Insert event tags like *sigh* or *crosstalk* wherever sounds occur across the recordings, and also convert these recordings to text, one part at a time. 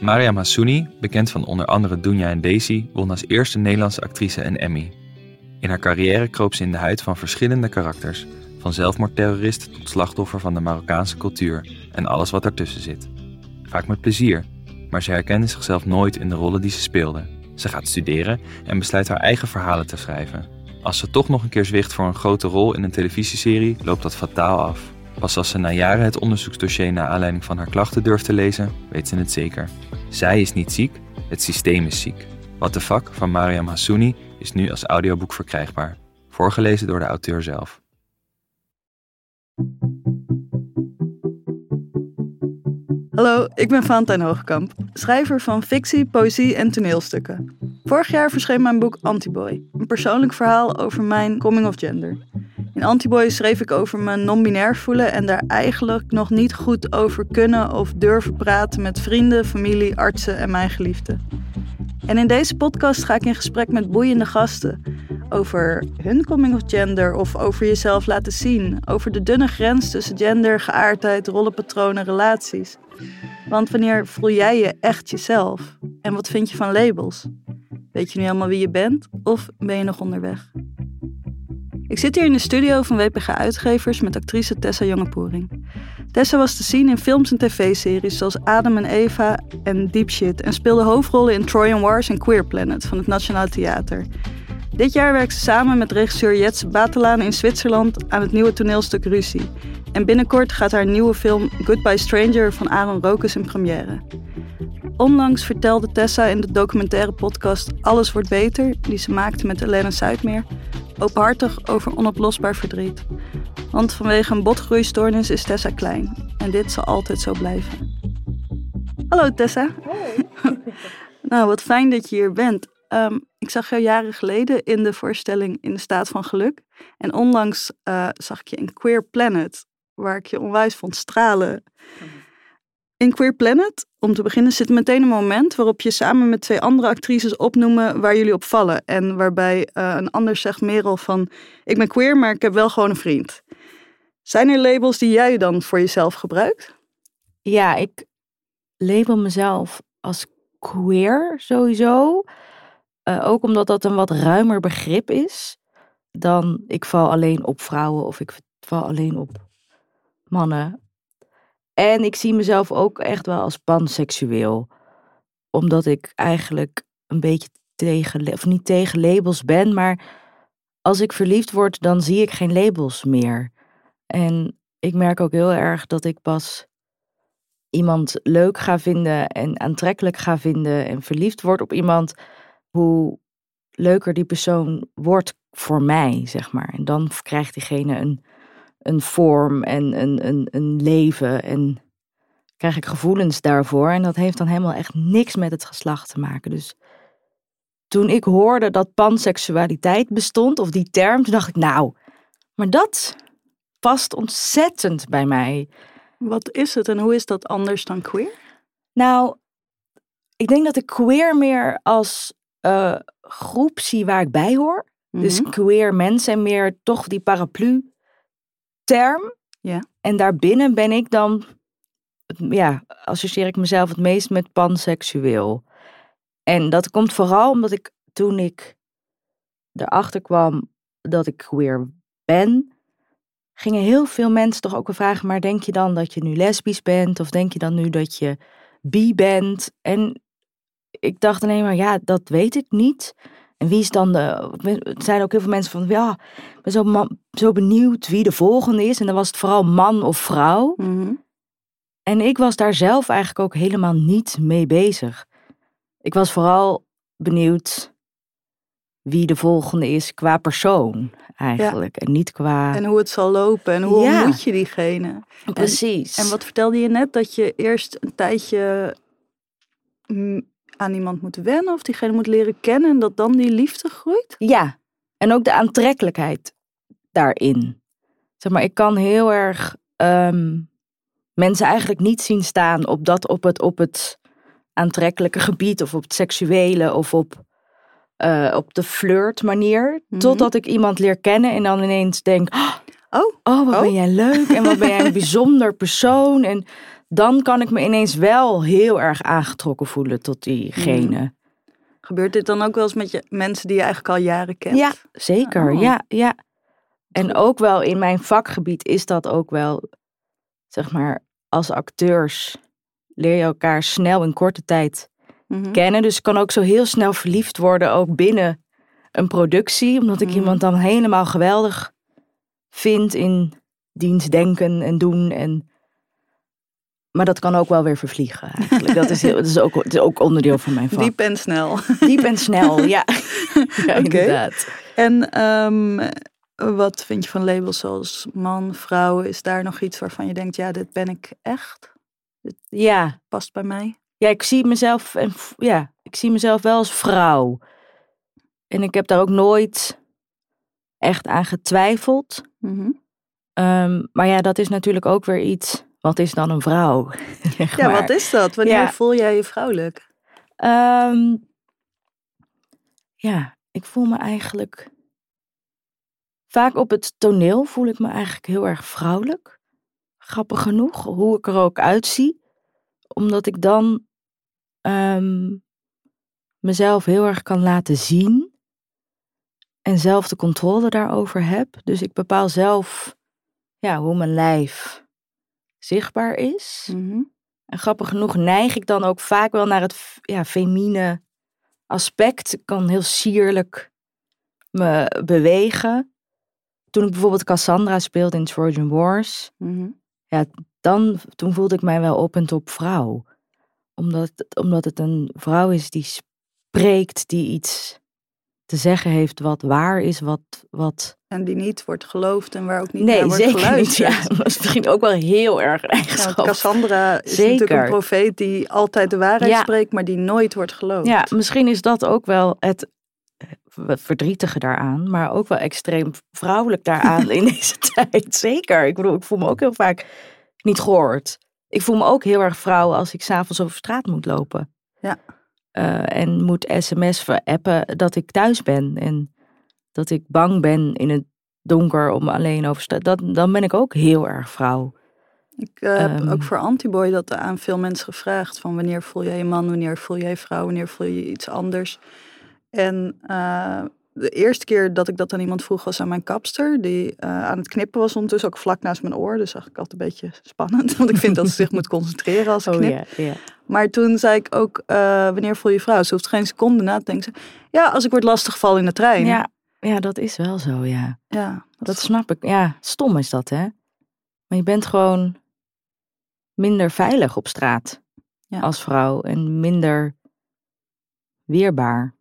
Mariam Hassouni, bekend van onder andere Dunja en Daisy, won als eerste Nederlandse actrice een Emmy. In haar carrière kroop ze in de huid van verschillende karakters, van zelfmoordterrorist tot slachtoffer van de Marokkaanse cultuur en alles wat ertussen zit. Vaak met plezier, maar ze herkende zichzelf nooit in de rollen die ze speelde. Ze gaat studeren en besluit haar eigen verhalen te schrijven. Als ze toch nog een keer zwicht voor een grote rol in een televisieserie, loopt dat fataal af. Pas als ze na jaren het onderzoeksdossier naar aanleiding van haar klachten durft te lezen, weet ze het zeker. Zij is niet ziek, het systeem is ziek. What the fuck van Mariam Hassouni is nu als audioboek verkrijgbaar. Voorgelezen door de auteur zelf. Hallo, ik ben Valentijn Hoogkamp, schrijver van fictie, poëzie en toneelstukken. Vorig jaar verscheen mijn boek Antiboy, een persoonlijk verhaal over mijn coming of gender. In Antiboy schreef ik over mijn non-binair voelen en daar eigenlijk nog niet goed over kunnen of durven praten met vrienden, familie, artsen en mijn geliefden. En in deze podcast ga ik in gesprek met boeiende gasten over hun coming of gender of over jezelf laten zien, over de dunne grens tussen gender, geaardheid, rollenpatronen, relaties. Want wanneer voel jij je echt jezelf? En wat vind je van labels? Weet je nu helemaal wie je bent of ben je nog onderweg? Ik zit hier in de studio van WPG Uitgevers met actrice Tessa Jongepoering. Tessa was te zien in films en tv-series zoals Adam en Eva en Deep Shit en speelde hoofdrollen in Trojan Wars en Queer Planet van het Nationaal Theater. Dit jaar werkt ze samen met regisseur Jetse Batelaan in Zwitserland aan het nieuwe toneelstuk Ruzie. En binnenkort gaat haar nieuwe film Goodbye Stranger van Aaron Rokus in première. Onlangs vertelde Tessa in de documentaire podcast Alles wordt beter, die ze maakte met Helena Zuidmeer, openhartig over onoplosbaar verdriet. Want vanwege een botgroeistoornis is Tessa klein. En dit zal altijd zo blijven. Hallo Tessa. *laughs* nou, wat fijn dat je hier bent. Ehm, ik zag jou jaren geleden in de voorstelling In de Staat van Geluk. En onlangs uh, zag ik je in Queer Planet, waar ik je onwijs vond stralen. In Queer Planet, om te beginnen, zit meteen een moment waarop je samen met twee andere actrices opnoemen waar jullie op vallen. En waarbij uh, een ander zegt, Merel, van ik ben queer, maar ik heb wel gewoon een vriend. Zijn er labels die jij dan voor jezelf gebruikt? Ja, ik label mezelf als queer sowieso. Uh, ook omdat dat een wat ruimer begrip is dan ik val alleen op vrouwen of ik val alleen op mannen. En ik zie mezelf ook echt wel als panseksueel. Omdat ik eigenlijk een beetje tegen, of niet tegen labels ben, maar als ik verliefd word, dan zie ik geen labels meer. En ik merk ook heel erg dat ik pas iemand leuk ga vinden en aantrekkelijk ga vinden en verliefd word op iemand, hoe leuker die persoon wordt voor mij, zeg maar. En dan krijgt diegene een, een vorm en een, een, een leven en krijg ik gevoelens daarvoor. En dat heeft dan helemaal echt niks met het geslacht te maken. Dus toen ik hoorde dat panseksualiteit bestond, of die term, toen dacht ik, nou, maar dat past ontzettend bij mij. Wat is het en hoe is dat anders dan queer? Nou, ik denk dat ik queer meer als uh, groep zie waar ik bij hoor. Dus Mhm. queer mensen en meer toch die paraplu-term. Ja. En daarbinnen ben ik dan, ja, associeer ik mezelf het meest met panseksueel. En dat komt vooral omdat ik toen ik erachter kwam dat ik queer ben, gingen heel veel mensen toch ook wel vragen, maar denk je dan dat je nu lesbisch bent? Of denk je dan nu dat je bi bent? En ik dacht alleen maar, ja, dat weet ik niet. En wie is dan de. Er zijn ook heel veel mensen van, ja, ik ben zo, benieuwd wie de volgende is. En dan was het vooral man of vrouw. Mhm. En ik was daar zelf eigenlijk ook helemaal niet mee bezig. Ik was vooral benieuwd wie de volgende is qua persoon eigenlijk. En niet qua. En hoe het zal lopen en hoe Ja. ontmoet je diegene? Precies. En wat vertelde je net? Dat je eerst een tijdje aan iemand moet wennen of diegene moet leren kennen en dat dan die liefde groeit? Ja, en ook de aantrekkelijkheid daarin. Zeg maar, ik kan heel erg ehm, mensen eigenlijk niet zien staan op, dat, op, het, op het aantrekkelijke gebied of op het seksuele of op, eh, op de flirt manier. Mhm. Totdat ik iemand leer kennen en dan ineens denk, "Ah, Oh, Oh, wat Oh. ben jij leuk en wat ben jij een *laughs* bijzonder persoon. En dan kan ik me ineens wel heel erg aangetrokken voelen tot diegene. gebeurt dit dan ook wel eens met je, mensen die je eigenlijk al jaren kent? Ja, zeker. Oh. Ja, ja. En ook wel in mijn vakgebied is dat ook wel, zeg maar, als acteurs leer je elkaar snel in korte tijd Mhm. kennen. Dus ik kan ook zo heel snel verliefd worden, ook binnen een productie. Omdat ik Mhm. iemand dan helemaal geweldig vind in diens denken en doen. En... Maar dat kan ook wel weer vervliegen eigenlijk. Dat is, heel, dat is, ook, dat is ook onderdeel van mijn vak. Diep en snel. Diep en snel, *laughs* ja. inderdaad. En ehm, wat vind je van labels zoals man, vrouw? Is daar nog iets waarvan je denkt, ja, dit ben ik echt? Ja. Past bij mij? ja, ik zie mezelf, en, ja, ik zie mezelf wel als vrouw. En ik heb daar ook nooit echt aan getwijfeld. Mhm. Ehm, maar ja, dat is natuurlijk ook weer iets. Wat is dan een vrouw? *laughs* Zeg Ja, wat is dat? Wanneer Ja. voel jij je vrouwelijk? Ehm, ja, ik voel me eigenlijk. Vaak op het toneel voel ik me eigenlijk heel erg vrouwelijk. Grappig genoeg, hoe ik er ook uitzie. Omdat ik dan ehm, mezelf heel erg kan laten zien. En zelf de controle daarover heb. Dus ik bepaal zelf ja, hoe mijn lijf zichtbaar is. Mhm. En grappig genoeg neig ik dan ook vaak wel naar het ja, femine aspect. Ik kan heel sierlijk me bewegen. Toen ik bijvoorbeeld Cassandra speelde in Trojan Wars, Mhm. dan, toen voelde ik mij wel op en top vrouw. Omdat, omdat het een vrouw is die spreekt, die iets te zeggen heeft wat waar is, wat... wat... En die niet wordt geloofd en waar ook niet Nee, naar wordt zeker niet. geluisterd. Ja, *laughs* dat is misschien ook wel heel erg Ja, eigenschap. Cassandra is Zeker. natuurlijk een profeet die altijd de waarheid Ja. spreekt, maar die nooit wordt geloofd. Ja, misschien is dat ook wel het eh, verdrietige daaraan, maar ook wel extreem vrouwelijk daaraan *laughs* in deze tijd. Zeker. Ik bedoel, ik voel me ook heel vaak niet gehoord. Ik voel me ook heel erg vrouw als ik s'avonds over straat moet lopen. Ja. Eh, en moet sms appen dat ik thuis ben en dat ik bang ben in het donker om alleen over straat. Dat, dan ben ik ook heel erg vrouw. Ik eh, heb Ehm. ook voor Antiboy dat aan veel mensen gevraagd van wanneer voel jij je man, wanneer voel jij vrouw, wanneer voel je iets anders. En eh, de eerste keer dat ik dat aan iemand vroeg was aan mijn kapster, die aan het knippen was ondertussen ook vlak naast mijn oor. Dus zag ik altijd een beetje spannend, *laughs* want ik vind dat ze zich moet concentreren als ik knip. Oh. Maar toen zei ik ook, eh, wanneer voel je vrouw? Ze hoeft geen seconde na te denken. Ze, Ja, als ik word lastiggevallen in de trein. Ja, ja, dat is wel zo, ja. ja Dat snap ik. Ja, stom is dat, hè? Maar je bent gewoon minder veilig op straat Ja. als vrouw en minder weerbaar.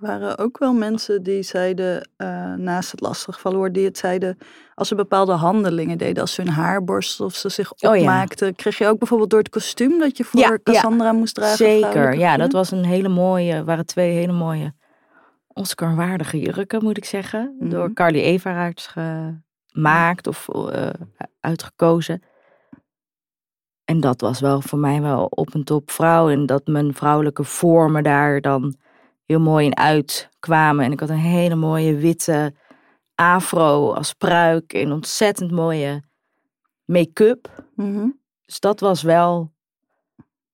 Waren ook wel mensen die zeiden, eh, naast het lastiggevallen worden, die het zeiden als ze bepaalde handelingen deden, als ze hun haar borstelden of ze zich Oh ja. opmaakten. Kreeg je ook bijvoorbeeld door het kostuum dat je voor Ja, ja. Cassandra moest dragen? Zeker, ja, dat was een hele mooie, waren twee hele mooie Oscar-waardige jurken, moet ik zeggen. Mhm. Door Carly Everaerts gemaakt of eh, uitgekozen. En dat was wel voor mij wel op een top vrouw. En dat mijn vrouwelijke vormen daar dan heel mooi in uitkwamen. En ik had een hele mooie witte afro als pruik en ontzettend mooie make-up. Mhm. Dus dat was wel,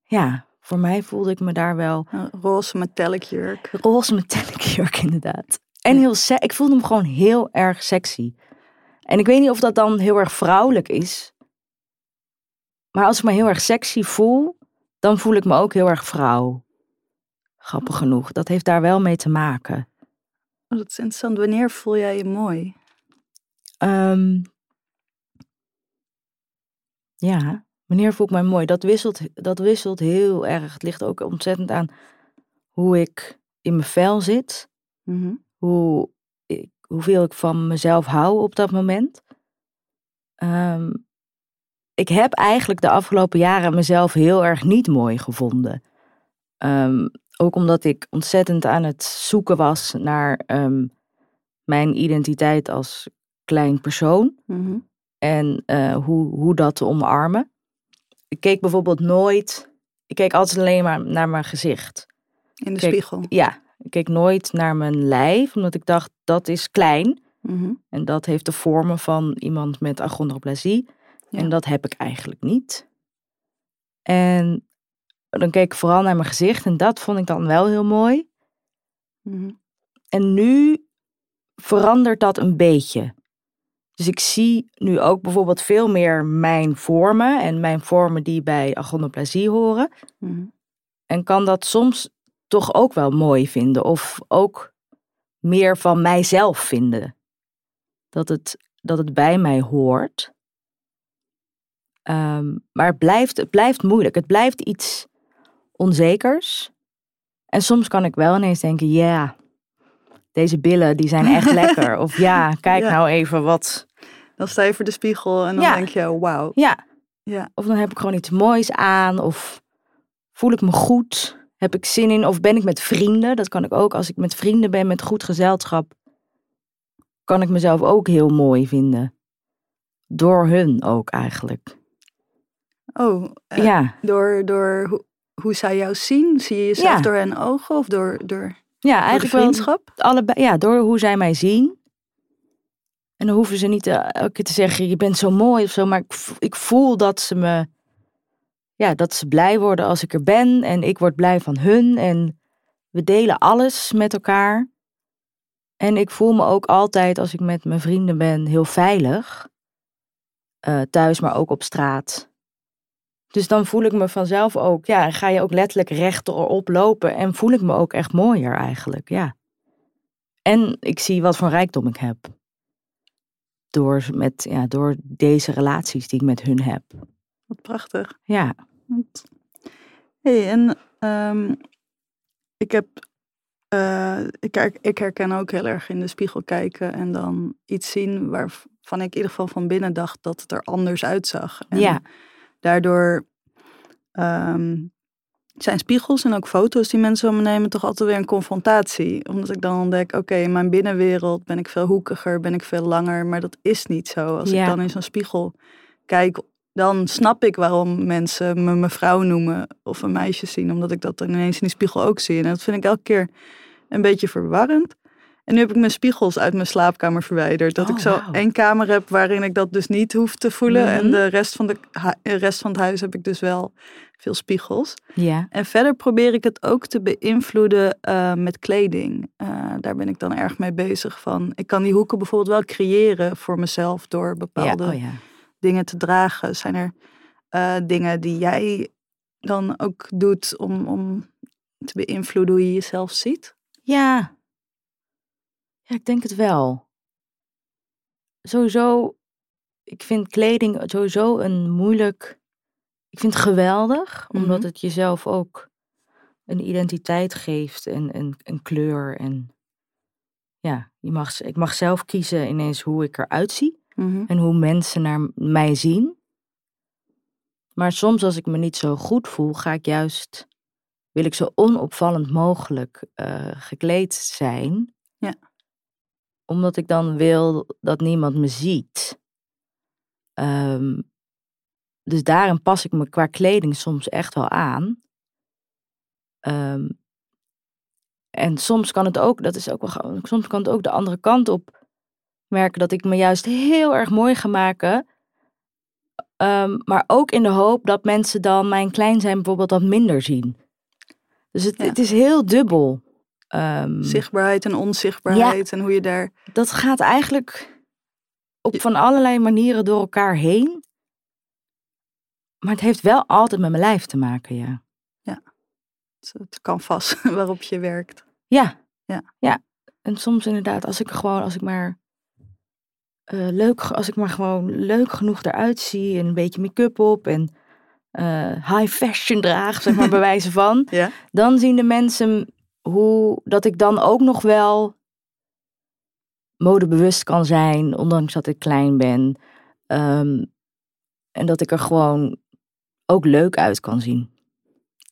ja, voor mij voelde ik me daar wel Een roze metallic jurk. roze metallic jurk *laughs* inderdaad. En heel se- ik voelde hem gewoon heel erg sexy. En ik weet niet of dat dan heel erg vrouwelijk is. Maar als ik me heel erg sexy voel, dan voel ik me ook heel erg vrouw. Grappig genoeg. Dat heeft daar wel mee te maken. Oh, dat is interessant. Wanneer voel jij je mooi? Ehm, ja, wanneer voel ik mij mooi? Dat wisselt, dat wisselt heel erg. Het ligt ook ontzettend aan hoe ik in mijn vel zit. Mhm. hoe ik, hoeveel ik van mezelf hou op dat moment. Ehm, ik heb eigenlijk de afgelopen jaren mezelf heel erg niet mooi gevonden. Ehm, ook omdat ik ontzettend aan het zoeken was naar ehm, mijn identiteit als klein persoon Mhm. en eh, hoe, hoe dat te omarmen. Ik keek bijvoorbeeld nooit, ik keek altijd alleen maar naar mijn gezicht. In de spiegel. Ja, ik keek nooit naar mijn lijf, omdat ik dacht dat is klein. Mhm. En dat heeft de vormen van iemand met achondroplasie. Ja. En dat heb ik eigenlijk niet. En dan keek ik vooral naar mijn gezicht en dat vond ik dan wel heel mooi. Mhm. En nu verandert dat een beetje. Dus ik zie nu ook bijvoorbeeld veel meer mijn vormen en mijn vormen die bij achondroplasie horen. Mhm. En kan dat soms toch ook wel mooi vinden of ook meer van mijzelf vinden. Dat het, dat het bij mij hoort. Ehm, maar het blijft, het blijft moeilijk. Het blijft iets onzekers. En soms kan ik wel ineens denken, ja, deze billen die zijn echt *laughs* lekker. Of ja, kijk Ja. nou even wat. Dan sta je voor de spiegel en dan Ja. denk je, wauw. Ja, Ja. Of dan heb ik gewoon iets moois aan. Of voel ik me goed. Heb ik zin in. Of ben ik met vrienden. Dat kan ik ook. Als ik met vrienden ben met goed gezelschap. Kan ik mezelf ook heel mooi vinden. Door hun ook eigenlijk. Oh, eh, ja. door, door hoe, zij jou zien? Zie je jezelf Ja. door hun ogen of door, door, ja, door de eigenlijk wel vriendschap? allebei. Ja, door hoe zij mij zien. En dan hoeven ze niet eh, elke keer te zeggen, je bent zo mooi of zo. Maar ik, ik voel dat ze me, ja, dat ze blij worden als ik er ben. En ik word blij van hun. En we delen alles met elkaar. En ik voel me ook altijd, als ik met mijn vrienden ben, heel veilig. Eh, thuis, maar ook op straat. Dus dan voel ik me vanzelf ook, ja, ga je ook letterlijk rechterop lopen. En voel ik me ook echt mooier eigenlijk, ja. En ik zie wat voor rijkdom ik heb. Door, met, ja, door deze relaties die ik met hun heb. Wat prachtig. Ja, hey, en ehm, ik heb, eh, ik, her- ik herken ook heel erg in de spiegel kijken en dan iets zien waarvan ik in ieder geval van binnen dacht dat het er anders uitzag. En Ja. Daardoor ehm, zijn spiegels en ook foto's die mensen van me nemen toch altijd weer een confrontatie. Omdat ik dan ontdek, oké, in mijn binnenwereld ben ik veel hoekiger, ben ik veel langer, maar dat is niet zo. Als Ja. ik dan in zo'n spiegel kijk, dan snap ik waarom mensen me mevrouw noemen of een meisje zien, omdat ik dat dan ineens in die spiegel ook zie. En dat vind ik elke keer een beetje verwarrend. En nu heb ik mijn spiegels uit mijn slaapkamer verwijderd. Dat Oh, ik zo wauw. één kamer heb waarin ik dat dus niet hoef te voelen. En Mhm. de rest, van de, rest van het huis heb ik dus wel veel spiegels. ja, En verder probeer ik het ook te beïnvloeden eh, met kleding. Eh, daar ben ik dan erg mee bezig van. Ik kan die hoeken bijvoorbeeld wel creëren voor mezelf door ja, bepaalde oh ja. dingen te dragen. Zijn er eh, dingen die jij dan ook doet om, om te beïnvloeden hoe je jezelf ziet? Ja. Ja, ik denk het wel. Sowieso, ik vind kleding sowieso een moeilijk. Ik vind het geweldig, omdat Mhm. het jezelf ook een identiteit geeft en een, een kleur. En ja, je mag, ik mag zelf kiezen ineens hoe ik eruit zie en hoe mensen naar mij zien. Maar soms als ik me niet zo goed voel, ga ik juist, wil ik zo onopvallend mogelijk eh, gekleed zijn. Omdat ik dan wil dat niemand me ziet. Ehm, dus daarin pas ik me qua kleding soms echt wel aan. Ehm, en soms kan het ook, dat is ook wel gewoon, soms kan het ook de andere kant op merken dat ik me juist heel erg mooi ga maken. Ehm, maar ook in de hoop dat mensen dan mijn klein zijn bijvoorbeeld wat minder zien. Dus het, Ja. het is heel dubbel. Ehm, Zichtbaarheid en onzichtbaarheid en hoe je daar... dat gaat eigenlijk op van allerlei manieren door elkaar heen. Maar het heeft wel altijd met mijn lijf te maken, ja. Het kan vast *laughs* waarop je werkt. Ja. Ja. Ja. En soms inderdaad, als ik gewoon, als ik maar eh, leuk, als ik maar gewoon leuk genoeg eruit zie en een beetje make-up op en eh, high fashion draag, zeg maar bij *laughs* wijze van, Ja? dan zien de mensen hoe dat ik dan ook nog wel modebewust kan zijn, ondanks dat ik klein ben. Ehm, en dat ik er gewoon ook leuk uit kan zien.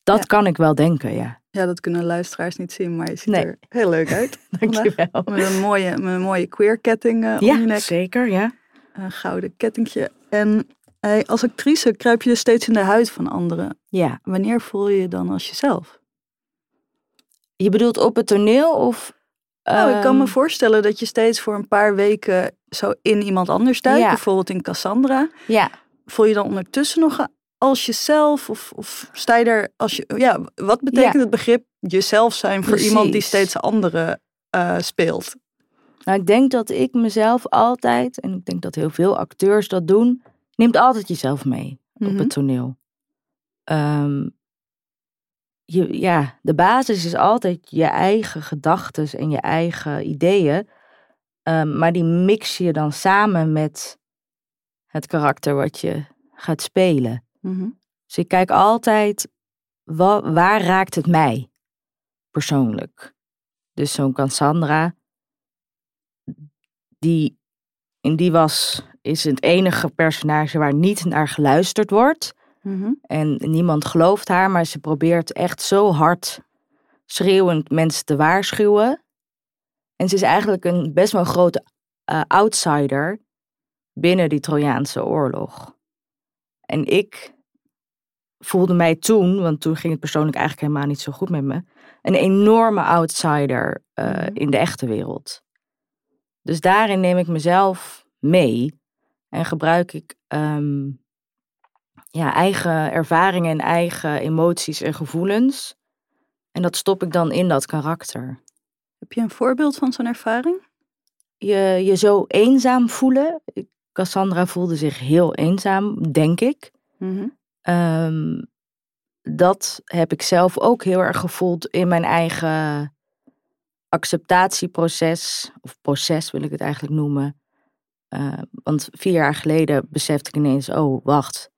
Dat Ja. kan ik wel denken, ja. Ja, dat kunnen luisteraars niet zien, maar je ziet Nee. er heel leuk uit. *laughs* Dankjewel. Met een mooie, met een mooie queer ketting eh, om je Ja, nek. zeker, ja. Een gouden kettingje. En als actrice kruip je steeds in de huid van anderen. Ja. Wanneer voel je je dan als jezelf? Je bedoelt op het toneel of... Nou, ik kan me Ehm, voorstellen dat je steeds voor een paar weken zo in iemand anders duikt. Ja. Bijvoorbeeld in Cassandra. Ja, Voel je dan ondertussen nog als jezelf? Of, of sta je daar als je. Ja, wat betekent Ja. het begrip jezelf zijn voor iemand die steeds andere eh, speelt? nou ik denk dat ik mezelf altijd, en ik denk dat heel veel acteurs dat doen, neemt altijd jezelf mee op Mhm. het toneel. Ehm, je, ja, de basis is altijd je eigen gedachten en je eigen ideeën. Ehm, maar die mix je dan samen met het karakter wat je gaat spelen. Mhm. Dus ik kijk altijd, wa- waar raakt het mij persoonlijk? Dus zo'n Cassandra, die, in die was, is het enige personage waar niet naar geluisterd wordt. Mhm. En niemand gelooft haar, maar ze probeert echt zo hard schreeuwend mensen te waarschuwen. En ze is eigenlijk een best wel grote eh, outsider binnen die Trojaanse oorlog. En ik voelde mij toen, want toen ging het persoonlijk eigenlijk helemaal niet zo goed met me, een enorme outsider eh, Mhm. in de echte wereld. Dus daarin neem ik mezelf mee en gebruik ik ehm, ja, eigen ervaringen en eigen emoties en gevoelens. En dat stop ik dan in dat karakter. Heb je een voorbeeld van zo'n ervaring? Je je zo eenzaam voelen. Cassandra voelde zich heel eenzaam, denk ik. Mhm. Ehm, dat heb ik zelf ook heel erg gevoeld in mijn eigen acceptatieproces. Of proces wil ik het eigenlijk noemen. Eh, want vier jaar geleden besefte ik ineens, oh wacht,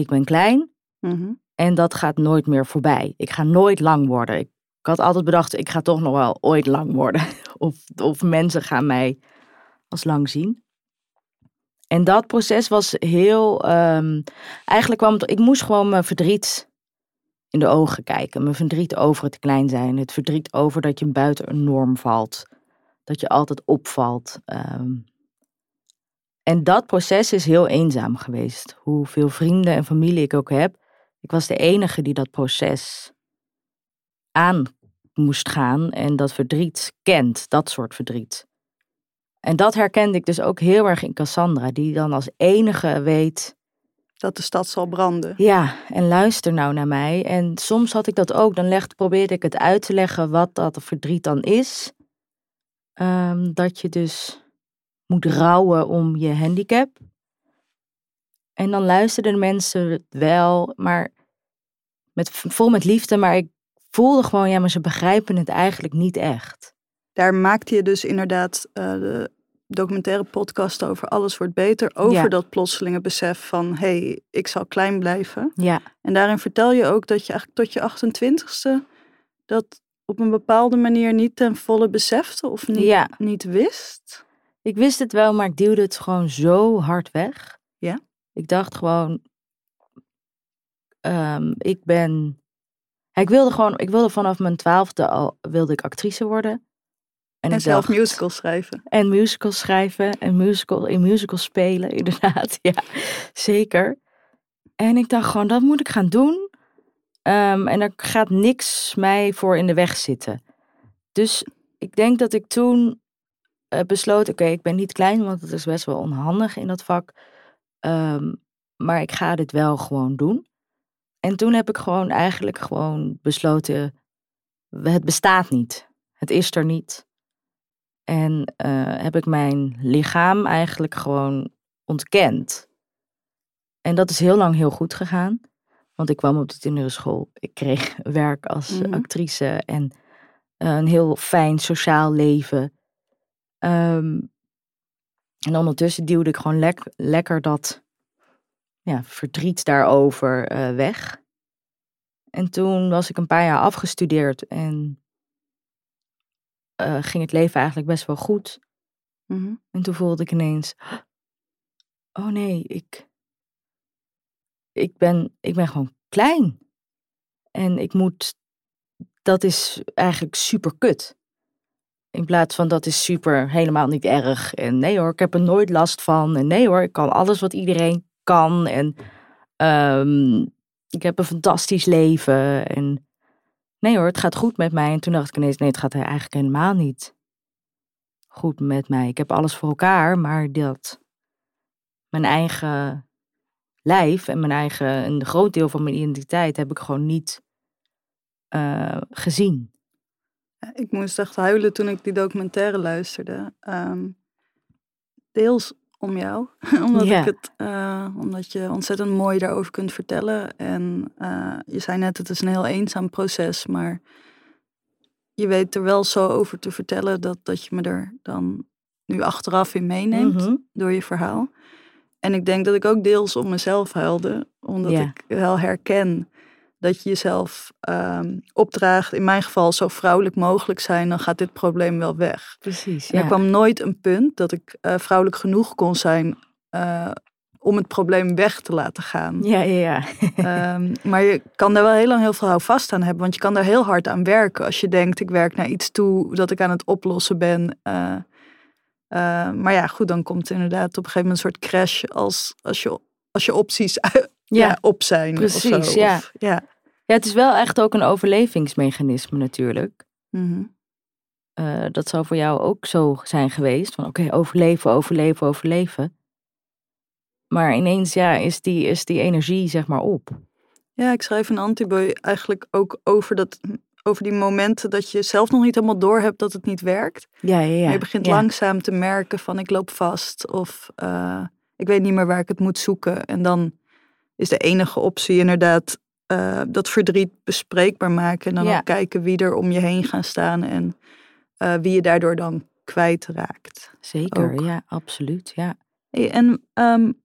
ik ben klein. Mhm. En dat gaat nooit meer voorbij. Ik ga nooit lang worden. Ik, ik had altijd bedacht, ik ga toch nog wel ooit lang worden. *laughs* Of, of mensen gaan mij als lang zien. En dat proces was heel. ehm, eigenlijk kwam het. Ik moest gewoon mijn verdriet in de ogen kijken. Mijn verdriet over het klein zijn. Het verdriet over dat je buiten een norm valt. Dat je altijd opvalt. ehm. En dat proces is heel eenzaam geweest. Hoeveel vrienden en familie ik ook heb. Ik was de enige die dat proces aan moest gaan en dat verdriet kent, dat soort verdriet. En dat herkende ik dus ook heel erg in Cassandra, die dan als enige weet, Dat de stad zal branden. ja, en luister nou naar mij. En soms had ik dat ook, dan legde, probeerde ik het uit te leggen wat dat verdriet dan is. Ehm, dat je dus moet rouwen om je handicap. En dan luisterden de mensen wel, maar met, vol met liefde, maar ik voelde gewoon, ja, maar ze begrijpen het eigenlijk niet echt. Daar maakte je dus inderdaad eh, de documentaire podcast over Alles wordt beter. Over Ja. dat plotselinge besef van, hé, hey, ik zal klein blijven. Ja, En daarin vertel je ook dat je eigenlijk tot je 28ste dat op een bepaalde manier niet ten volle besefte of niet, Ja. niet wist. Ik wist het wel, maar ik duwde het gewoon zo hard weg. Ja? Ik dacht gewoon, ehm, ik ben, ik wilde gewoon, ik wilde vanaf mijn twaalfde al, wilde ik actrice worden. En, zelf dacht- musicals schrijven. En musicals schrijven en musical, in musicals spelen, *laughs* inderdaad. Ja, zeker. En ik dacht gewoon, dat moet ik gaan doen. Ehm, en er gaat niks mij voor in de weg zitten. Dus ik denk dat ik toen eh, besloot, oké, ik ben niet klein, want het is best wel onhandig in dat vak. Ehm, maar ik ga dit wel gewoon doen. En toen heb ik gewoon eigenlijk gewoon besloten, het bestaat niet. Het is er niet. En eh, heb ik mijn lichaam eigenlijk gewoon ontkend. En dat is heel lang heel goed gegaan. Want ik kwam op de kinderenschool. Ik kreeg werk als Mhm. actrice en eh, een heel fijn sociaal leven. Ehm, en ondertussen duwde ik gewoon lek- lekker dat ja, verdriet daarover eh, weg. En toen was ik een paar jaar afgestudeerd en eh, ging het leven eigenlijk best wel goed. Mhm. En toen voelde ik ineens, oh nee, ik, ik, ben, ik ben gewoon klein. En ik moet, dat is eigenlijk super kut. In plaats van dat is super helemaal niet erg. En nee hoor, ik heb er nooit last van. En nee hoor, ik kan alles wat iedereen kan. En ehm, ik heb een fantastisch leven. En nee hoor, het gaat goed met mij. En toen dacht ik ineens, nee, het gaat eigenlijk helemaal niet goed met mij. Ik heb alles voor elkaar, maar dat mijn eigen lijf en mijn eigen, een groot deel van mijn identiteit heb ik gewoon niet uh, gezien. Ik moest echt huilen toen ik die documentaire luisterde. Um, deels om jou, *laughs* omdat, ik het, uh, omdat je ontzettend mooi daarover kunt vertellen. En uh, je zei net, het is een heel eenzaam proces, maar je weet er wel zo over te vertellen dat, dat je me er dan nu achteraf in meeneemt mm -hmm. door je verhaal. En ik denk dat ik ook deels om mezelf huilde, omdat ja. ik wel herken dat je jezelf um, opdraagt, in mijn geval zo vrouwelijk mogelijk zijn, dan gaat dit probleem wel weg. Precies. Ja. Er kwam nooit een punt dat ik uh, vrouwelijk genoeg kon zijn uh, om het probleem weg te laten gaan. Ja, ja, ja. um, *laughs* maar je kan daar wel heel lang heel veel vast aan hebben, want je kan daar heel hard aan werken. Als je denkt, ik werk naar iets toe dat ik aan het oplossen ben. Uh, maar ja, goed, dan komt inderdaad op een gegeven moment een soort crash als, als, je, als je opties *laughs* ja, ja, op zijn. Precies, of zo. ja. Of, ja. Ja, het is wel echt ook een overlevingsmechanisme natuurlijk. Mm -hmm. uh, dat zou voor jou ook zo zijn geweest. Van oké, okay, overleven, overleven, overleven. Maar ineens ja, is, die, is die energie zeg maar op. Ja, ik schrijf een antiboy eigenlijk ook over, dat, over die momenten dat je zelf nog niet helemaal door hebt dat het niet werkt. Ja, ja, ja. Maar je begint ja. langzaam te merken van ik loop vast of uh, ik weet niet meer waar ik het moet zoeken. En dan is de enige optie inderdaad uh, dat verdriet bespreekbaar maken. En dan Ja. ook kijken wie er om je heen gaan staan en uh, wie je daardoor dan kwijtraakt. Zeker, Ook. ja, absoluut. Ja. Hey, en um,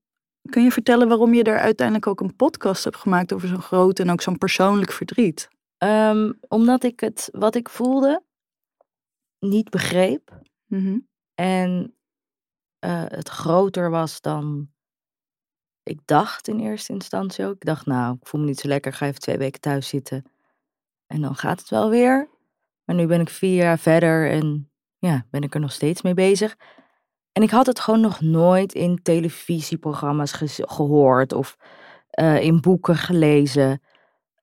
kun je vertellen waarom je er uiteindelijk ook een podcast hebt gemaakt over zo'n groot en ook zo'n persoonlijk verdriet? Um, omdat ik het, wat ik voelde, niet begreep. Mm -hmm. En uh, het groter was dan ik dacht in eerste instantie ook. Ik dacht, nou, ik voel me niet zo lekker, ga even twee weken thuis zitten. En dan gaat het wel weer. Maar nu ben ik vier jaar verder en ja, ben ik er nog steeds mee bezig. En ik had het gewoon nog nooit in televisieprogramma's ge gehoord of uh, in boeken gelezen.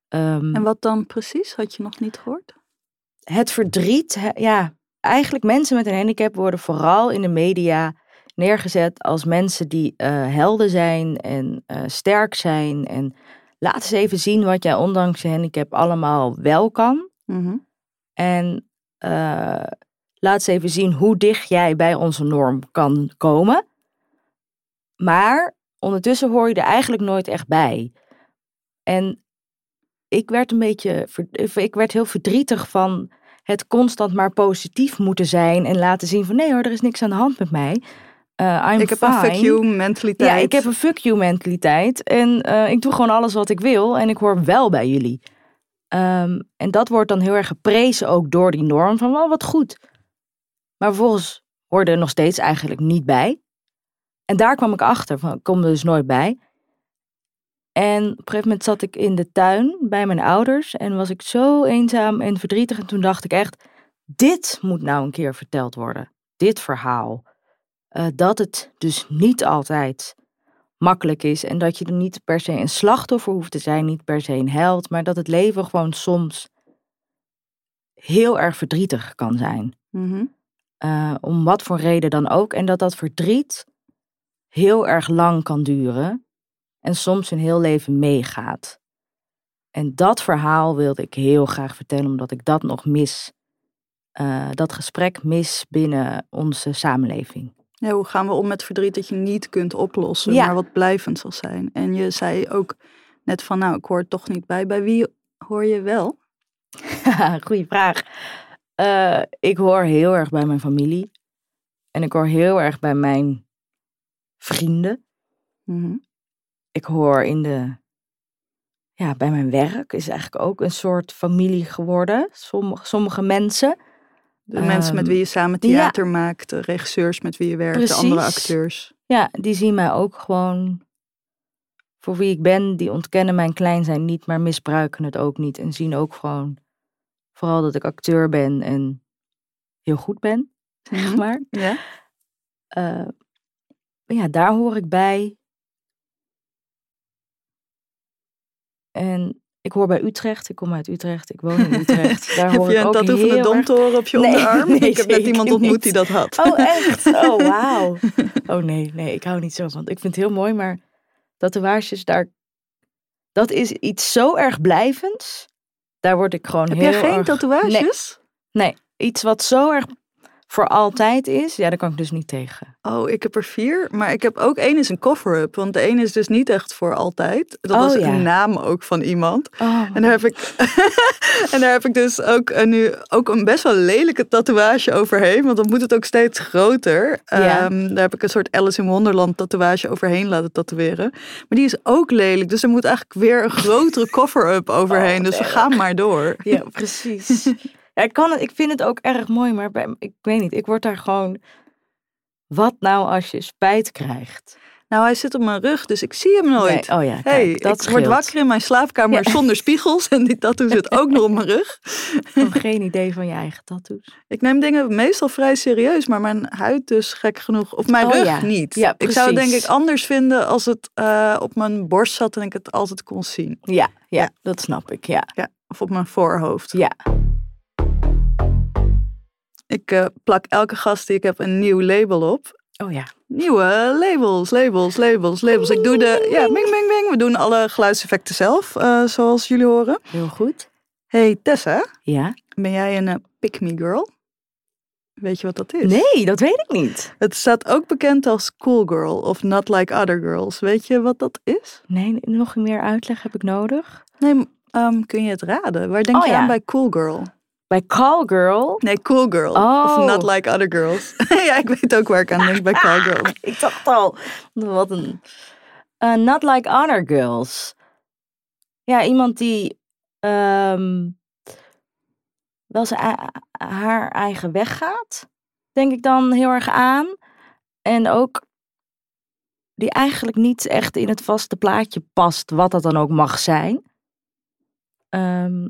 Um, en wat dan precies? Had je nog niet gehoord? Het verdriet, ja. Eigenlijk mensen met een handicap worden vooral in de media neergezet als mensen die uh, helden zijn en uh, sterk zijn. En laat eens even zien wat jij ondanks je handicap allemaal wel kan. Mm -hmm. En uh, laat eens even zien hoe dicht jij bij onze norm kan komen. Maar ondertussen hoor je er eigenlijk nooit echt bij. En ik werd een beetje, ik werd heel verdrietig van het constant maar positief moeten zijn en laten zien van nee hoor, er is niks aan de hand met mij. Uh, I'm ik heb fine. een fuck you mentaliteit. Ja, ik heb een fuck you mentaliteit. En uh, ik doe gewoon alles wat ik wil en ik hoor wel bij jullie. Um, en dat wordt dan heel erg geprezen ook door die norm van wel wat goed. Maar vervolgens hoorde er nog steeds eigenlijk niet bij. En daar kwam ik achter van ik kom er dus nooit bij. En op een gegeven moment zat ik in de tuin bij mijn ouders en was ik zo eenzaam en verdrietig. En toen dacht ik echt, dit moet nou een keer verteld worden. Dit verhaal. Uh, dat het dus niet altijd makkelijk is en dat je er niet per se een slachtoffer hoeft te zijn, niet per se een held, maar dat het leven gewoon soms heel erg verdrietig kan zijn. Mm -hmm. uh, om wat voor reden dan ook. En dat dat verdriet heel erg lang kan duren en soms een heel leven meegaat. En dat verhaal wilde ik heel graag vertellen, omdat ik dat nog mis. Uh, dat gesprek mis binnen onze samenleving. Ja, hoe gaan we om met verdriet dat je niet kunt oplossen, ja. maar wat blijvend zal zijn? En je zei ook net van, nou, ik hoor toch niet bij. Bij wie hoor je wel? *laughs* Goeie vraag. Uh, ik hoor heel erg bij mijn familie. En ik hoor heel erg bij mijn vrienden. Mm -hmm. Ik hoor in de. Ja, bij mijn werk is eigenlijk ook een soort familie geworden. Sommige, sommige mensen. De um, mensen met wie je samen theater ja. maakt, de regisseurs met wie je werkt, Precies. de andere acteurs. Ja, die zien mij ook gewoon voor wie ik ben. Die ontkennen mijn klein zijn niet, maar misbruiken het ook niet. En zien ook gewoon vooral dat ik acteur ben en heel goed ben, zeg Mhm. maar. Ja? Uh, ja, daar hoor ik bij. En Ik hoor bij Utrecht. Ik kom uit Utrecht. Ik woon in *laughs* Utrecht. Daar Heb hoor je een tattoo van de domtoren op je Nee, onderarm? nee, ik heb net iemand ontmoet niet. die dat had. Oh, echt? *laughs* Oh, wauw. Oh nee, nee, ik hou niet zo van. Ik vind het heel mooi, maar tatoeages, daar, dat is iets zo erg blijvends. Daar word ik gewoon Heb heel jij geen erg... tatoeages? Nee, iets wat zo erg voor altijd is, ja, daar kan ik dus niet tegen. Oh, ik heb er vier. Maar ik heb ook één is een cover-up. Want de ene is dus niet echt voor altijd. Dat Oh, was ja. een naam ook van iemand. Oh, En daar heb ik, *laughs* en daar heb ik dus ook eh, nu ook een best wel lelijke tatoeage overheen. Want dan moet het ook steeds groter. Ja. Ehm, daar heb ik een soort Alice in Wonderland tatoeage overheen laten tatoeëren. Maar die is ook lelijk. Dus er moet eigenlijk weer een grotere cover-up *laughs* overheen. Oh, dus we gaan maar door. ja, precies. *laughs* ja, ik, kan het, ik vind het ook erg mooi, maar bij, ik weet niet, ik word daar gewoon... Wat nou als je spijt krijgt? Nou, hij zit op mijn rug, dus ik zie hem nooit. Nee, oh ja, kijk, Hey, dat ik word wakker in mijn slaapkamer Ja. zonder spiegels en die tattoo zit ook nog op mijn rug. Gewoon geen idee van je eigen tattoos. *laughs* Ik neem dingen meestal vrij serieus, maar mijn huid dus gek genoeg, of mijn Oh rug ja. niet. Ja, ik zou het denk ik anders vinden als het eh, op mijn borst zat en ik het altijd kon zien. Ja, ja, Ja. dat snap ik, ja. Ja, of op mijn voorhoofd. Ja, Ik eh, plak elke gast die ik heb een nieuw label op. oh ja. Nieuwe labels, labels, labels, labels. Ik doe de, ja, ming, ming, ming. We doen alle geluidseffecten zelf, eh, zoals jullie horen. Heel goed. Hey Tessa, Ja? ben jij een eh, pick me girl? Weet je wat dat is? Nee, dat weet ik niet. Het staat ook bekend als cool girl of not like other girls. Weet je wat dat is? Nee, nog meer uitleg heb ik nodig. Nee, ehm, kun je het raden? Waar denk Oh, je ja. aan bij cool girl? Bij Call Girl. Nee, cool girl. Oh. Of not like other girls. *laughs* ja, ik weet ook waar ik aan denk bij cool *laughs* girl. Ik dacht al, wat een... eh, not like other girls. Ja, iemand die ehm, wel zijn haar eigen weg gaat, denk ik dan heel erg aan. En ook die eigenlijk niet echt in het vaste plaatje past, wat dat dan ook mag zijn. Ehm,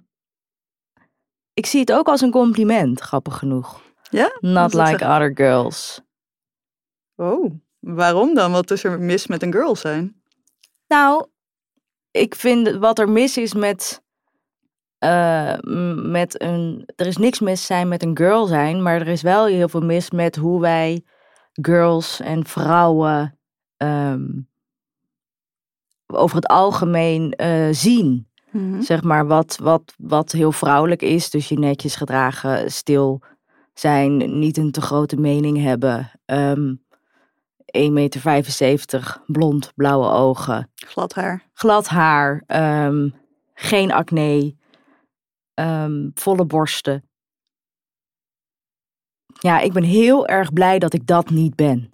ik zie het ook als een compliment, grappig genoeg. Ja? Not like other girls. Oh, waarom dan? Wat is er mis met een girl zijn? Nou, ik vind wat er mis is met, eh, met een. Er is niks mis zijn met een girl zijn, maar er is wel heel veel mis met hoe wij girls en vrouwen ehm, over het algemeen eh, zien. Mhm. Zeg maar wat, wat, wat heel vrouwelijk is. Dus je netjes gedragen, stil zijn, niet een te grote mening hebben. ehm 1,75 meter, blond, blauwe ogen Glad haar. glad haar, ehm, geen acne, ehm, volle borsten. Ja, ik ben heel erg blij dat ik dat niet ben.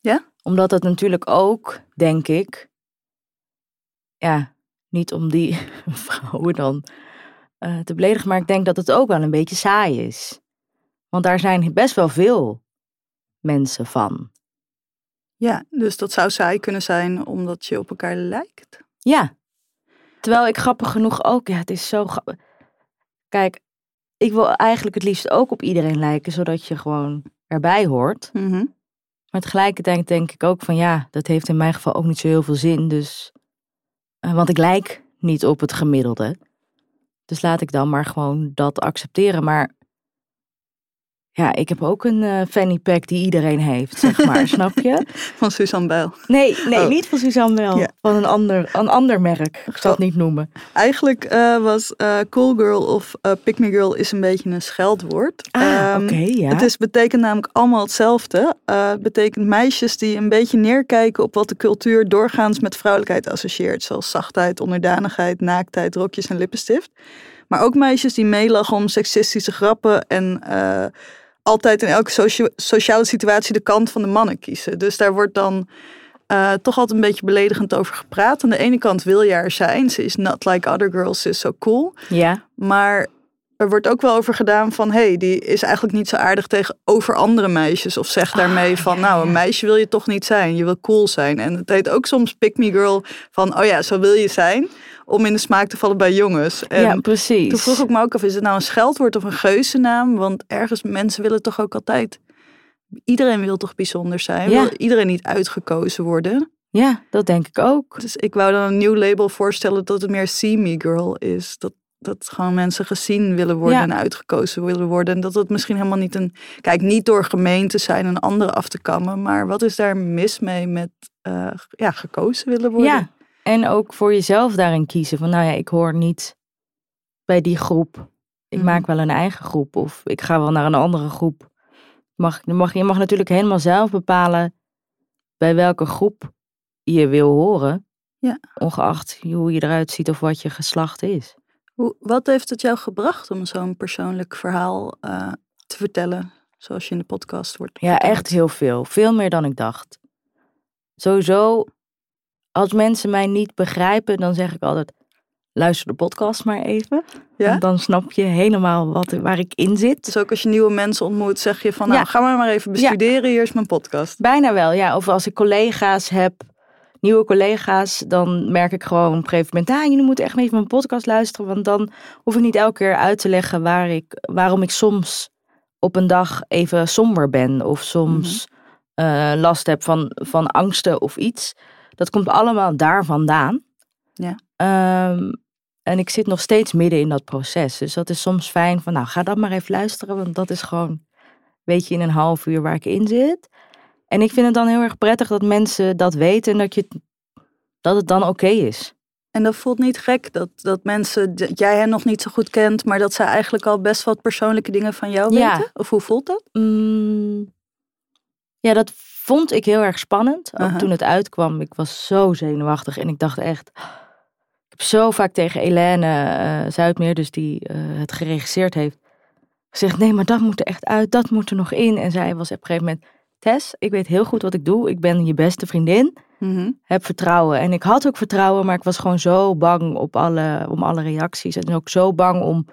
Ja? Omdat het natuurlijk ook, denk ik, ja, niet om die *laughs* vrouwen dan eh, te beledigen, maar ik denk dat het ook wel een beetje saai is. Want daar zijn best wel veel mensen van. Ja, dus dat zou saai kunnen zijn omdat je op elkaar lijkt. Ja. Terwijl ik grappig genoeg ook, ja, het is zo grappig. Kijk, ik wil eigenlijk het liefst ook op iedereen lijken, zodat je gewoon erbij hoort. Mhm. Maar tegelijkertijd denk ik ook van ja, dat heeft in mijn geval ook niet zo heel veel zin. Dus, want ik lijk niet op het gemiddelde. Dus laat ik dan maar gewoon dat accepteren. Maar ja, ik heb ook een eh, fanny pack die iedereen heeft, zeg maar, *laughs* snap je? Van Suzanne Bijl. Nee, nee, Oh. niet van Suzanne. Ja. Van een ander, een ander merk. Ik zal het niet noemen. Eigenlijk eh, was eh, cool girl of pick me girl is een beetje een scheldwoord. Ah, Ehm, oké, ja. Het is, betekent namelijk allemaal hetzelfde. Het betekent meisjes die een beetje neerkijken op wat de cultuur doorgaans met vrouwelijkheid associeert. Zoals zachtheid, onderdanigheid, naaktheid, rokjes en lippenstift. Maar ook meisjes die meelachen om seksistische grappen en altijd in elke socia- sociale situatie de kant van de mannen kiezen. Dus daar wordt dan eh, toch altijd een beetje beledigend over gepraat. Aan de ene kant wil je er zijn. Ze is not like other girls, ze is zo cool. Ja, Maar er wordt ook wel over gedaan van... hé, hey, die is eigenlijk niet zo aardig tegenover andere meisjes. Of zegt daarmee Ah, van... ja, nou, een ja. meisje wil je toch niet zijn. Je wil cool zijn. En het heet ook soms pick me girl van... oh ja, zo wil je zijn. Om in de smaak te vallen bij jongens. En ja precies. toen vroeg ik me ook af... is het nou een scheldwoord of een geuzennaam? Want ergens, mensen willen toch ook altijd... Iedereen wil toch bijzonder zijn? Ja. Wil iedereen niet uitgekozen worden? Ja, dat denk ik ook. Dus ik wou dan een nieuw label voorstellen dat het meer See Me Girl is. Dat, dat gewoon mensen gezien willen worden Ja. en uitgekozen willen worden. En dat het misschien helemaal niet een... Kijk, niet door gemeen te zijn en anderen af te kammen. Maar wat is daar mis mee met eh, ja, gekozen willen worden? Ja, en ook voor jezelf daarin kiezen. Van nou ja, ik hoor niet bij die groep. Ik Mhm. maak wel een eigen groep. Of ik ga wel naar een andere groep. Mag, je mag, je mag natuurlijk helemaal zelf bepalen bij welke groep je wil horen. Ja. Ongeacht hoe je eruit ziet of wat je geslacht is. Hoe, wat heeft het jou gebracht om zo'n persoonlijk verhaal eh, te vertellen? Zoals je in de podcast wordt Ja, verteld? echt heel veel. Veel meer dan ik dacht. Sowieso, als mensen mij niet begrijpen, dan zeg ik altijd: luister de podcast maar even. Ja? Want dan snap je helemaal wat, waar ik in zit. Dus ook als je nieuwe mensen ontmoet, zeg je van... Nou, Ja. ga maar maar even bestuderen. Hier is mijn podcast. Bijna wel, ja. Of als ik collega's heb, nieuwe collega's, dan merk ik gewoon op een gegeven moment: ah, jullie moeten echt even mijn podcast luisteren. Want dan hoef ik niet elke keer uit te leggen waar ik, waarom ik soms op een dag even somber ben. Of soms eh, last heb van, van angsten of iets. Dat komt allemaal daar vandaan. Ja. Ehm, en ik zit nog steeds midden in dat proces. Dus dat is soms fijn van, nou, ga dat maar even luisteren. Want dat is gewoon, weet je, in een half uur waar ik in zit. En ik vind het dan heel erg prettig dat mensen dat weten en dat, je, dat het dan oké is. En dat voelt niet gek dat, dat mensen, dat jij hen nog niet zo goed kent, maar dat zij eigenlijk al best wat persoonlijke dingen van jou Ja. weten? Of hoe voelt dat? Mm, ja, dat vond ik heel erg spannend. Ook toen het uitkwam. Ik was zo zenuwachtig en ik dacht echt. Ik heb zo vaak tegen Helene eh, Zuidmeer, dus die eh, het geregisseerd heeft, gezegd: nee, maar dat moet er echt uit, dat moet er nog in. En zij was op een gegeven moment: Tess, ik weet heel goed wat ik doe. Ik ben je beste vriendin. Mhm. Heb vertrouwen. En ik had ook vertrouwen, maar ik was gewoon zo bang op alle, om alle reacties. En ook zo bang om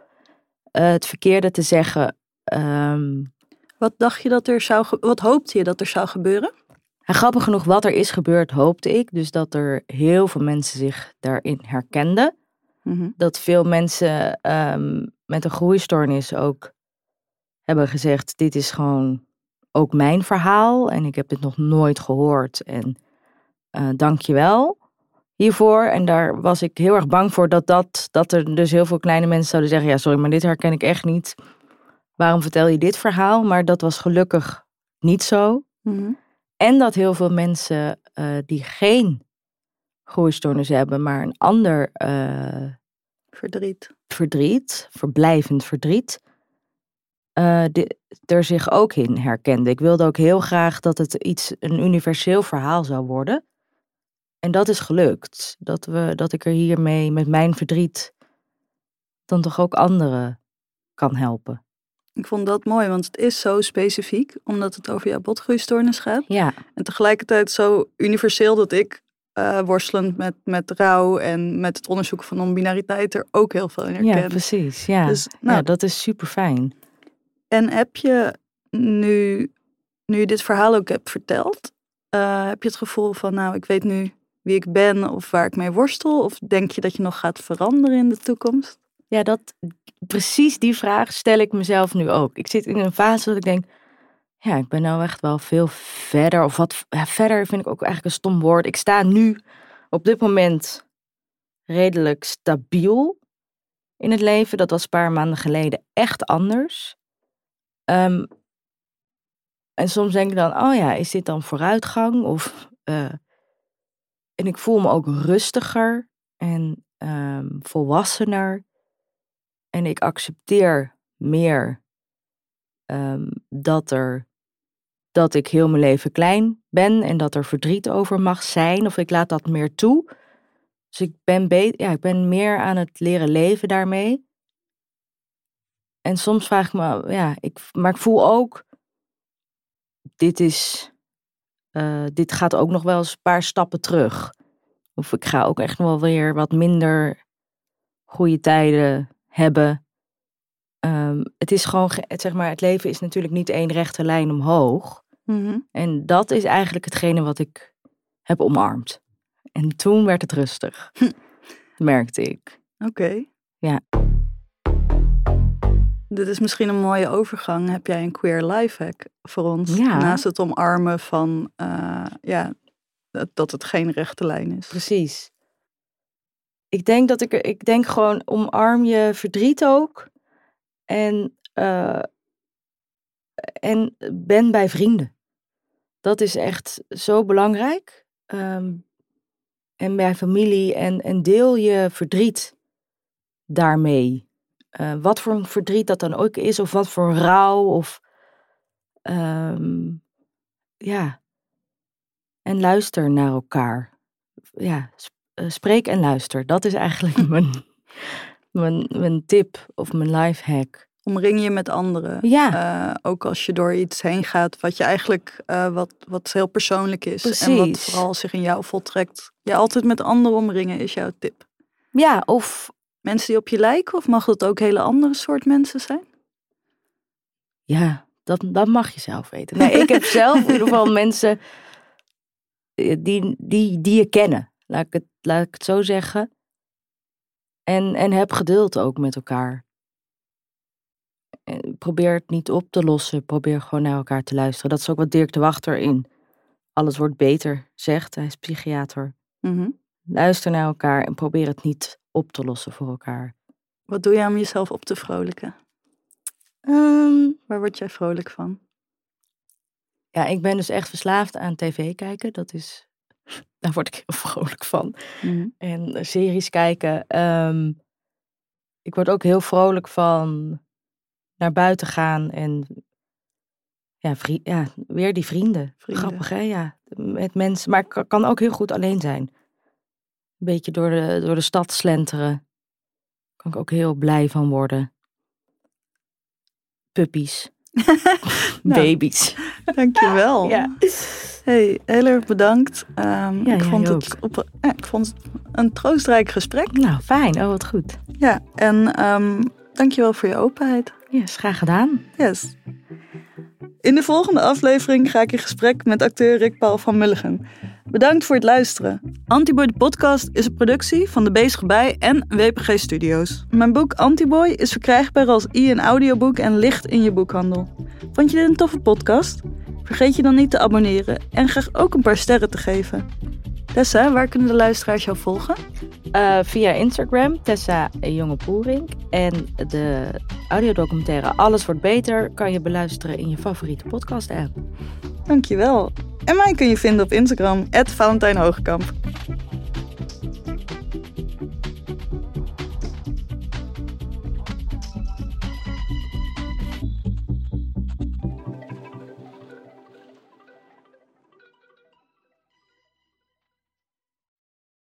eh, het verkeerde te zeggen. Ehm, Wat dacht je dat er zou, wat hoopte je dat er zou gebeuren? En grappig genoeg, wat er is gebeurd, hoopte ik. Dus dat er heel veel mensen zich daarin herkenden. Mhm. Dat veel mensen ehm, met een groeistoornis ook hebben gezegd: Dit is gewoon ook mijn verhaal. En ik heb dit nog nooit gehoord. En eh dank je wel hiervoor. En daar was ik heel erg bang voor dat, dat, dat er dus heel veel kleine mensen zouden zeggen: Ja, sorry, maar dit herken ik echt niet. Waarom vertel je dit verhaal? Maar dat was gelukkig niet zo. Mhm. En dat heel veel mensen eh, die geen groeistoornis hebben, maar een ander eh, Verdriet. verdriet, verblijvend verdriet, eh, er zich ook in herkenden. Ik wilde ook heel graag dat het iets, een universeel verhaal zou worden. En dat is gelukt. Dat, we, dat ik er hiermee met mijn verdriet dan toch ook anderen kan helpen. Ik vond dat mooi, want het is zo specifiek, omdat het over jouw botgroeistoornis gaat. Ja, En tegelijkertijd zo universeel dat ik, eh, worstelend met, met rouw en met het onderzoek van non-binariteit, er ook heel veel in herken. ja precies. Ja. Dus, nou, ja, dat is super fijn. En heb je nu, nu je dit verhaal ook hebt verteld, eh, heb je het gevoel van, nou, ik weet nu wie ik ben of waar ik mee worstel? Of denk je dat je nog gaat veranderen in de toekomst? Ja, dat, precies die vraag stel ik mezelf nu ook. Ik zit in een fase dat ik denk, ja, ik ben nou echt wel veel verder. Of wat ja, verder vind ik ook eigenlijk een stom woord. Ik sta nu op dit moment redelijk stabiel in het leven. Dat was een paar maanden geleden echt anders. Ehm, en soms denk ik dan, oh ja, is dit dan vooruitgang? Of, eh, en ik voel me ook rustiger en ehm, volwassener. En ik accepteer meer ehm, dat, er, dat ik heel mijn leven klein ben en dat er verdriet over mag zijn. Of ik laat dat meer toe. Dus ik ben, be- ja, ik ben meer aan het leren leven daarmee. En soms vraag ik me, ja, ik, maar ik voel ook, dit is, eh, dit gaat ook nog wel eens een paar stappen terug. Of ik ga ook echt nog wel weer wat minder goede tijden hebben. Ehm, het is gewoon, ge- het, zeg maar, het leven is natuurlijk niet één rechte lijn omhoog. Mhm. En dat is eigenlijk hetgene wat ik heb omarmd. En toen werd het rustig, merkte ik. Oké. Ja. Dit is misschien een mooie overgang. Heb jij een queer lifehack voor ons? Ja. Naast het omarmen van eh, ja, dat, het geen rechte lijn is. Precies. Ik denk dat ik, ik denk gewoon omarm je verdriet ook. En, eh, en ben bij vrienden. Dat is echt zo belangrijk. Ehm, en bij familie en, en deel je verdriet daarmee. Eh, wat voor een verdriet dat dan ook is, of wat voor rouw, of ehm, ja. En luister naar elkaar. Ja, eh, spreek en luister. Dat is eigenlijk *laughs* mijn, mijn, mijn tip of mijn life hack. Omring je met anderen. Ja, Eh, ook als je door iets heen gaat wat je eigenlijk wat, wat heel persoonlijk is. En wat vooral zich in jou voltrekt. Je altijd met anderen omringen is jouw tip. ja, of Mensen die op je lijken of mag het ook hele andere soort mensen zijn? Ja, dat, dat mag je zelf weten. Nee, ik heb *laughs* zelf in ieder geval mensen eh, die, die, die je kennen. Laat ik het, laat ik het zo zeggen. En, en heb geduld ook met elkaar. En probeer het niet op te lossen. Probeer gewoon naar elkaar te luisteren. Dat is ook wat Dirk de Wachter in Alles wordt beter zegt. Hij is psychiater. Mhm. Luister naar elkaar en probeer het niet op te lossen voor elkaar. Wat doe je om jezelf op te vrolijken? Ehm, Waar word jij vrolijk van? Ja, ik ben dus echt verslaafd aan tv kijken. Dat is, *laughs* daar word ik heel vrolijk van. Mhm. En series kijken. Ehm, ik word ook heel vrolijk van naar buiten gaan en ja, vri- ja weer die vrienden. Vrienden. Grappig hè, ja. Met mensen, maar ik ka- kan ook heel goed alleen zijn. Een beetje door de, door de stad slenteren. Kan ik ook heel blij van worden. Puppies. *laughs* Nou. Baby's. Dankjewel. Ja. Hey, heel erg bedankt. Ehm, Ja, ik, vond het op, ja, ik vond het een troostrijk gesprek. Nou, fijn. Oh, wat goed. Ja, en ehm dankjewel voor je openheid. Ja, is graag gedaan. Yes. In de volgende aflevering ga ik in gesprek met acteur Rick Paul van Mulligen. Bedankt voor het luisteren. Antiboy de podcast is een productie van De Bezige Bij en WPG Studios. Mijn boek Antiboy is verkrijgbaar als i- en audioboek en ligt in je boekhandel. Vond je dit een toffe podcast? Vergeet je dan niet te abonneren en graag ook een paar sterren te geven. Tessa, waar kunnen de luisteraars jou volgen? Eh, via Instagram, Tessa Jonge Poering. En de audiodocumentaire Alles wordt beter kan je beluisteren in je favoriete podcast app. Dankjewel. En mij kun je vinden op Instagram, Valentijn Hoogkamp.